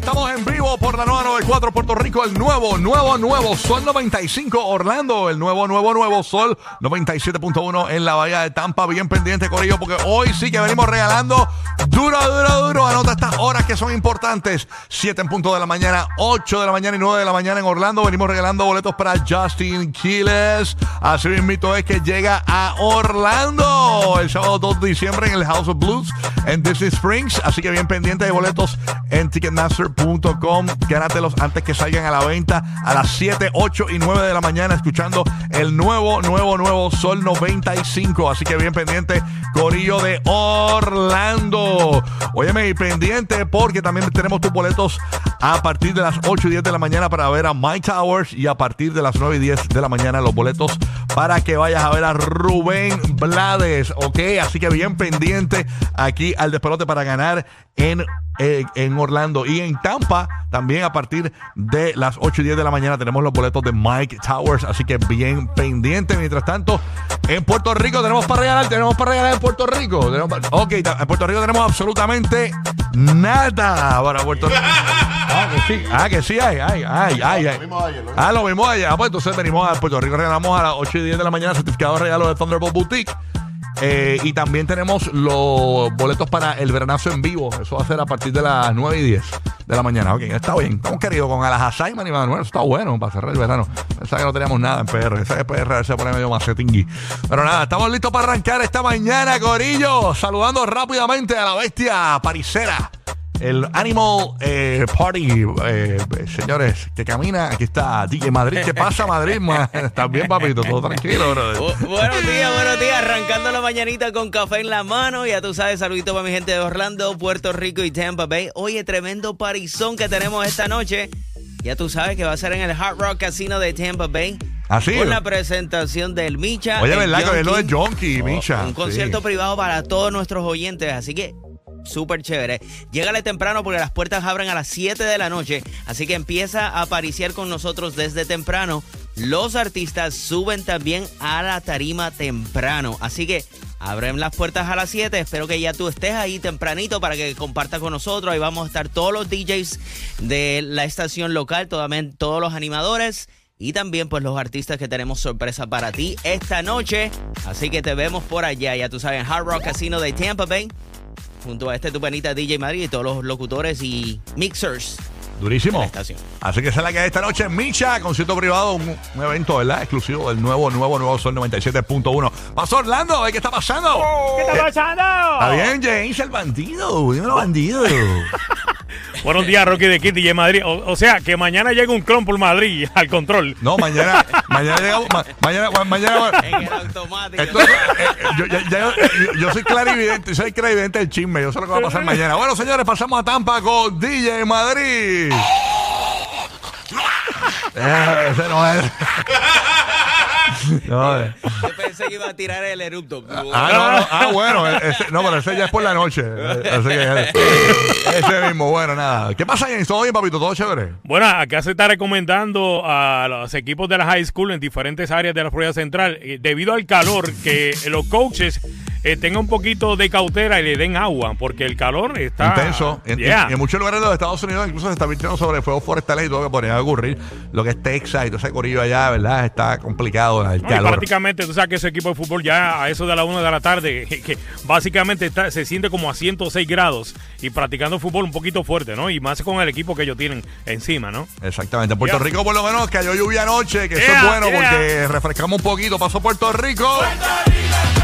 estamos en Rico, el nuevo, nuevo, nuevo Sol 95 Orlando, el nuevo, nuevo, nuevo Sol 97.1 en la Bahía de Tampa. Bien pendiente, Corillo, porque hoy sí que venimos regalando duro, duro, duro. Anota estas horas que son importantes. 7 en punto de la mañana, 8 de la mañana y 9 de la mañana en Orlando. Venimos regalando boletos para Justin Quiles. Así mismo es que llega a Orlando el sábado 2 de diciembre en el House of Blues en Disney Springs. Así que bien pendiente de boletos en Ticketmaster.com. Gánatelos antes que salgan a la venta a las 7, 8 y 9 de la mañana escuchando el nuevo, nuevo, nuevo Sol 95. Así que bien pendiente, Corillo de Orlando. Óyeme, y pendiente porque también tenemos tus boletos a partir de las 8 y 10 de la mañana para ver a Mike Towers y a partir de las 9 y 10 de la mañana los boletos para que vayas a ver a Rubén Blades. Ok, así que bien pendiente aquí al despelote para ganar en eh, en Orlando y en Tampa también a partir de las 8 y 10 de la mañana tenemos los boletos de Mike Towers, así que bien pendiente. Mientras tanto, en Puerto Rico tenemos para regalar, tenemos para regalar en Puerto Rico. ok, en Puerto Rico tenemos absolutamente nada para Puerto Rico. Ah, que sí, ah, que sí hay, hay, hay, hay. Ah, lo mismo allá. Ah, pues entonces venimos a Puerto Rico, regalamos a las 8 y 10 de la mañana certificado de regalo de Thunderbolt Boutique. Eh, y también tenemos los boletos para el veranazo en vivo. Eso va a ser a partir de las 9 y 10 de la mañana. Ok, está bien. Estamos queridos con Alas y Manuel. Está bueno para cerrar el verano. Pensaba que no teníamos nada en PR. Esa que PR se pone medio macetingui. Pero nada, estamos listos para arrancar esta mañana, Corillo. Saludando rápidamente a la bestia parisera el Animal eh, Party, eh, señores, que camina. Aquí está DJ Madrid. ¿Qué pasa, Madrid? ¿Estás bien, papito? Todo tranquilo, bro. buenos días, buenos días. Arrancando la mañanita con café en la mano. Ya tú sabes, saludito para mi gente de Orlando, Puerto Rico y Tampa Bay. Oye, tremendo parizón que tenemos esta noche. Ya tú sabes que va a ser en el Hard Rock Casino de Tampa Bay. Así. Con la presentación del Micha. Oye, ¿verdad? Que es lo de Jonky, Micha. Un concierto privado para todos nuestros oyentes. Así que súper chévere. Llégale temprano porque las puertas abren a las 7 de la noche, así que empieza a apariciar con nosotros desde temprano. Los artistas suben también a la tarima temprano, así que abren las puertas a las 7. Espero que ya tú estés ahí tempranito para que compartas con nosotros. Ahí vamos a estar todos los DJs de la estación local, todos los animadores y también pues los artistas que tenemos sorpresa para ti esta noche. Así que te vemos por allá, ya tú sabes, Hard Rock Casino de Tampa Bay junto a este tupanita DJ Madrid y todos los locutores y mixers. Durísimo. Así que se la que esta noche Micha, concierto privado, un, evento, ¿verdad? Exclusivo del nuevo, nuevo, nuevo Sol 97.1. Pasó Orlando, ¿qué está pasando? ¿Qué está pasando? Está bien, James, el bandido. Dímelo, bandido. Buenos días, Rocky de Kitty y Madrid. O, sea, que mañana llega un clon por Madrid al control. No, mañana, mañana llegamos, mañana, mañana. En el automático. Eh, yo, yo, soy clarividente, soy clarividente del chisme. Yo sé lo que va a pasar mañana. Bueno, señores, pasamos a Tampa con DJ Madrid. Eh, ese no es. No, eh. Pensé que iba a tirar el erupto. Ah, no, no, ah, bueno, ese, no, pero ese ya es por la noche. Así que, ese mismo, bueno, nada. ¿Qué pasa, James? ¿Todo bien, papito? ¿Todo chévere? Bueno, acá se está recomendando a los equipos de la high school en diferentes áreas de la Florida Central, eh, debido al calor, que los coaches eh, tenga un poquito de cautela y le den agua, porque el calor está intenso. En, en, muchos lugares de los Estados Unidos incluso se está vistiendo sobre fuegos forestales y todo que podría ocurrir. Lo que es Texas y todo ese corillo allá, ¿verdad? Está complicado el calor. prácticamente, tú sabes que ese equipo de fútbol ya a eso de la una de la tarde, que, básicamente está, se siente como a 106 grados y practicando fútbol un poquito fuerte, ¿no? Y más con el equipo que ellos tienen encima, ¿no? Exactamente. En Puerto Rico por lo menos cayó lluvia anoche, que eso es bueno porque refrescamos un poquito. Pasó Puerto Rico. ¡Puerto Rico!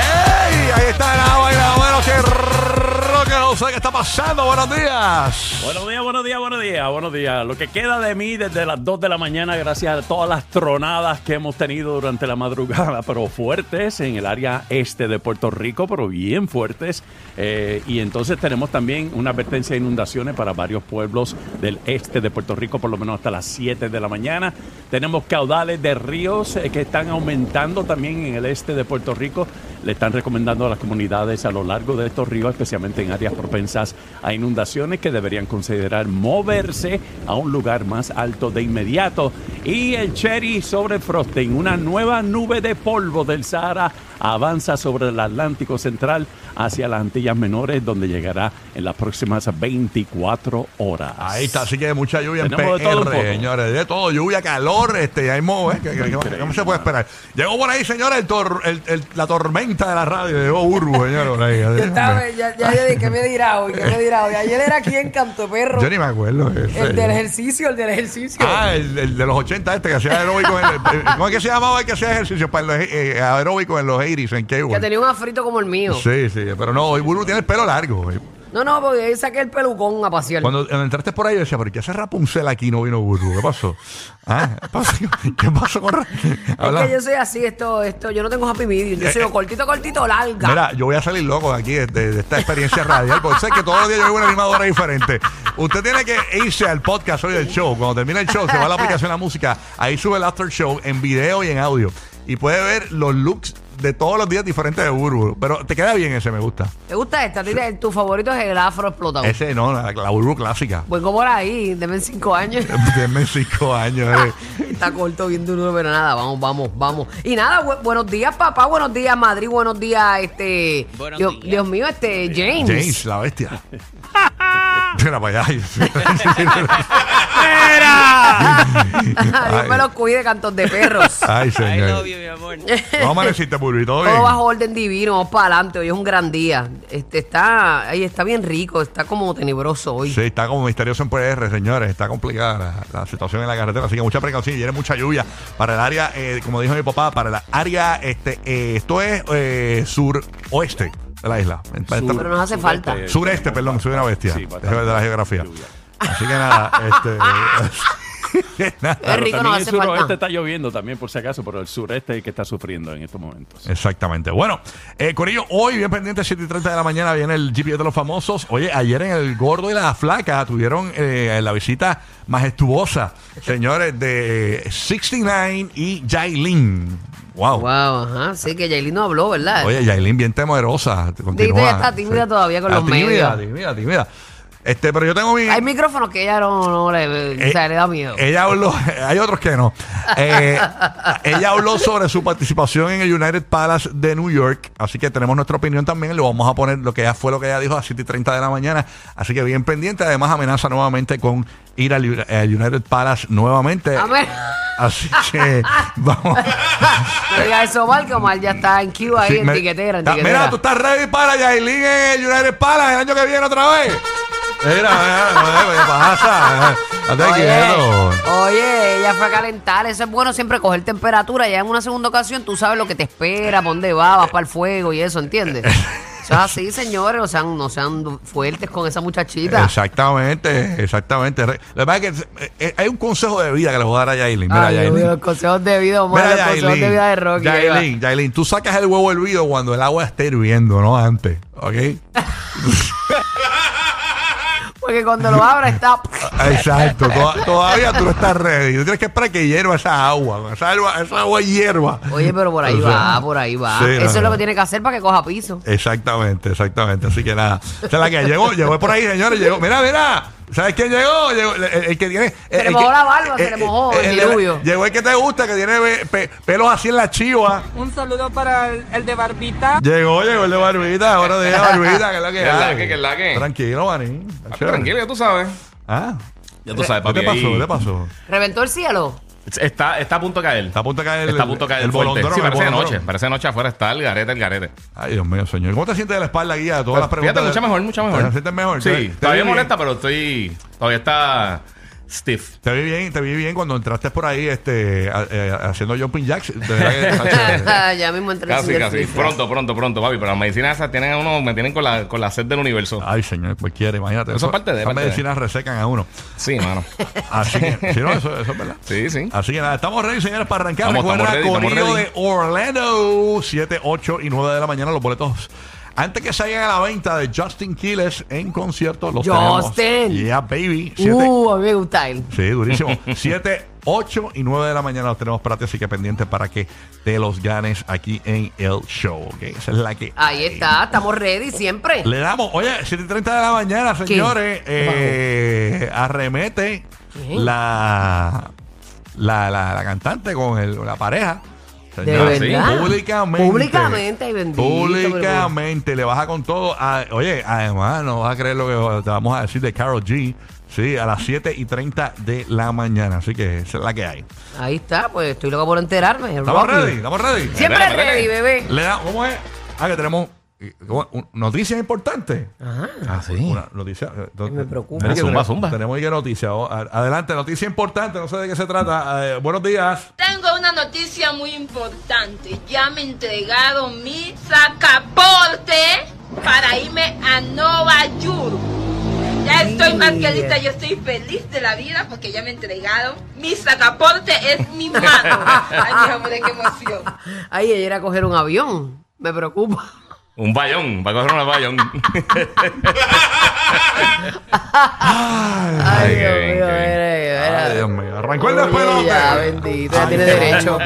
¡Ey! Ahí está el agua y la que roque, no sé qué está pasando. Buenos días. Buenos días, buenos días, buenos días, buenos días. Lo que queda de mí desde las 2 de la mañana, gracias a todas las tronadas que hemos tenido durante la madrugada, pero fuertes en el área este de Puerto Rico, pero bien fuertes. Eh, y entonces tenemos también una advertencia de inundaciones para varios pueblos del este de Puerto Rico, por lo menos hasta las 7 de la mañana. Tenemos caudales de ríos eh, que están aumentando también en el este de Puerto Rico le están recomendando a las comunidades a lo largo de estos ríos, especialmente en áreas propensas a inundaciones, que deberían considerar moverse a un lugar más alto de inmediato. Y el Cherry sobre Frosting, una nueva nube de polvo del Sahara, avanza sobre el Atlántico Central hacia las Antillas Menores, donde llegará en las próximas 24 horas. Ahí está, así que mucha lluvia en Tenemos de todo PR, señores. De todo, lluvia, calor, este, ahí mo- eh, ¿cómo se puede esperar? Llegó por ahí, señores, el tor- el- el- la tormenta de la radio. Llegó Urbu, señores, por ahí. Yo estaba, ya, ya yo dije, ¿qué me dirá hoy? ¿Qué me dirá hoy? Ayer era aquí en Canto Perro. Yo ni me acuerdo. ese. El del ejercicio, el del ejercicio. Ah, el, el de los 80 este que hacía aeróbico. En el- eh, ¿Cómo es que se llamaba el que hacía ejercicio para los eh, aeróbico en los 80s en que K-World? tenía un afrito como el mío. Sí, sí, pero no, hoy Burbu tiene el pelo largo. No, no, porque ahí saqué el pelucón a pasear. Cuando, entraste por ahí, yo decía, ¿pero qué hace Rapunzel aquí y no vino Burbu? ¿Qué pasó? ¿Ah? ¿Qué pasó, ¿Qué pasó con Ra- Habla- Es que yo soy así, esto, esto, yo no tengo happy medium, yo soy o cortito, cortito, larga. Mira, yo voy a salir loco de aquí, de, de esta experiencia radial, porque sé que todos los días yo veo una animadora diferente. Usted tiene que irse al podcast hoy del show. Cuando termine el show, se va a la aplicación de la música, ahí sube el after show en video y en audio. Y puede ver los looks de todos los días diferentes de Burbu. Pero te queda bien ese, me gusta. ¿Te gusta esta? Tu favorito es el afro explotado. Ese no, la, la Burbu clásica. Pues como por ahí, deme cinco años. Denme cinco años. eh. Está corto, bien duro, pero nada, vamos, vamos, vamos. Y nada, bu- buenos días, papá, buenos días, Madrid, buenos días, este. Buenos Dios, días. Dios mío, este, James. James, la bestia. Mira para allá. Dios me los cuide, cantos de perros. Ay, I señor. love you, mi amor. ¿Cómo amaneciste, Burbu? ¿Todo bien? Todo bajo orden divino, vamos para adelante. Hoy es un gran día. Este está, ay, está bien rico, está como tenebroso hoy. Sí, está como misterioso en PR, señores. Está complicada la, la situación en la carretera. Así que mucha precaución. Y viene mucha lluvia para el área, eh, como dijo mi papá, para el área, este, eh, esto es eh, suroeste de la isla. Sur- Pero nos hace falta. Sureste, perdón, soy una bestia. Sí, de la geografía. Lluvia. Así que nada, este. nada. Es rico, también nos el hace suroeste falta. está lloviendo también, por si acaso, pero el sureste es el que está sufriendo en estos momentos. Exactamente. Bueno, eh, Corillo, hoy bien pendiente, 7 y 30 de la mañana, viene el GPS de los famosos. Oye, ayer en el Gordo y la Flaca tuvieron eh, la visita majestuosa, señores, de 69 y Jailin. Wow. Wow, ajá. Sí, que Yailin no habló, ¿verdad? Oye, Jailin bien temerosa. Continúa. está tímida todavía con los tímida, medios. Tímida, tímida. Este, pero yo tengo mi. Hay micrófonos que ella no, no le, o sea, Eh, le da miedo. Ella habló, hay otros que no. Eh, ella habló sobre su participación en el United Palace de New York. Así que tenemos nuestra opinión también. Le vamos a poner lo que ella fue lo que ella dijo a las 7 y 30 de la mañana. Así que bien pendiente. Además, amenaza nuevamente con ir al Uni- al United Palace nuevamente. Amén. Así que vamos. No diga eso mal, que Omar ya está en Cuba ahí, Sí, en me- tiquetera, en tiquetera. Mira, tú estás ready para Yailin en el United Palace el año que viene otra vez. Mira, mira, mira, ¿qué pasa? Oye, oye, ella fue a calentar. Eso es bueno siempre coger temperatura. Ya en una segunda ocasión tú sabes lo que te espera, para dónde va, vas para el fuego y eso, ¿entiendes? Eso es así, señores. O sea, no sean fuertes con esa muchachita. Exactamente, exactamente. La verdad es que eh, eh, hay un consejo de vida que le voy a dar a Yailin. Mira, Ay, Yailin. los consejos de vida, Omar, Mira, los consejos Yailin. de vida de Rocky. Yailin, Yailin, tú sacas el huevo hervido cuando el agua esté hirviendo, no antes. ¿Ok? Porque cuando lo abra está... Exacto. Toda- todavía tú no estás ready. Tú tienes que esperar que hierva esa agua. Esa agua, esa agua hierva. Oye, pero por ahí O sea, va, por ahí va. sí, no, Eso es no. lo que tiene que hacer para que coja piso. Exactamente, exactamente. Así que nada. Esa es la que llegó, llegó por ahí, señores. Llegó. Mira, mira. ¿Sabes quién llegó? Llegó el, el- el que tiene. Se el le que- mojó la barba, se le mojó el diluvio. Llegó el que te gusta, que tiene pe- pe- pelos así en la chiva. Un saludo para el, el de Barbita. Llegó, llegó el de Barbita. Ahora de Barbita, que es lo que ¿Qué es la que, qué es la que? Tranquilo, manín. Ah, Tranquilo, ya tú sabes. Ah. Ya tú sabes, ¿Qué te papi. pasó? ¿Qué te pasó? ¿Reventó el cielo? Está, está a punto de caer. Está a punto de caer el- Está a punto de caer el el bolondrón, Sí, parece bolondrón. noche. Parece noche afuera está el garete, el garete. Ay, Dios mío, señor. ¿Cómo te sientes de la espalda, guía? Todas las preguntas. fíjate, mucho de- mejor, mucho mejor. ¿Te sientes mejor? Sí, ¿Te- te todavía molesta, pero estoy... Todavía está stiff. Te vi bien, te vi bien cuando entraste por ahí este, a- eh, haciendo jumping jacks. De verdad que, Sacha, ya mismo entré Casi, casi. Pronto, pronto, pronto, papi. Pero las medicinas esas tienen a uno, me tienen con la, con la sed del universo. Ay, señor, cualquiera, imagínate. Eso es parte de- Las parte de. medicinas resecan a uno. Sí, mano. Así que, sí, no, eso, eso es verdad. Sí, sí. Así que nada, estamos ready, señores, para arrancar. Estamos- Recuerda, estamos ready, estamos Corillo ready. de Orlando, 7, 8 y 9 de la mañana, los boletos. Antes que salgan a la venta de Justin Quiles en concierto, los Justin. tenemos. Yeah, baby. 7, Uh, a mí me gusta él. Sí, durísimo. 7, 8 y 9 de la mañana los tenemos para ti, así que pendiente para que te los ganes aquí en el show. ¿ok? Esa es la que. Ahí está, estamos ready siempre. Le damos, oye, 7 y 30 de la mañana, señores, eh, arremete la, la, la, la cantante con el- la pareja. De verdad. Públicamente. Públicamente, bendito, Públicamente. Le baja con todo. a- oye, además, no vas a creer lo que te vamos a decir de Carol G. Sí, a las 7 y 30 de la mañana. Así que esa es la que hay. Ahí está, pues estoy loco por enterarme. ¿Estamos Rocky. ready? ¿Estamos ready? Siempre ready, bebé. Le da, ¿Cómo es? Ah, que tenemos noticias importantes. Ah, sí. Una noticia. eh, me preocupa. Mira que Zumba, tenemos- zumba. Tenemos que noticia. Oh, a- Adelante, noticia importante. No sé de qué se trata. Eh, buenos días. Tengo una noticia muy importante. Ya me entregaron mi sacaporte para irme a Nueva York. Ya estoy más que lista, yo estoy feliz de la vida porque ya me entregaron. Mi sacaporte es mi mano. Ay, mi amor, qué emoción. Ay, ella era a coger un avión. Me preocupa. Un bayón, va a coger un bayón. Ay, qué Dios bien, mío, mira, mira. Ay, Dios mío. Arrancó el despelote. Ya, bendito, ya tiene derecho.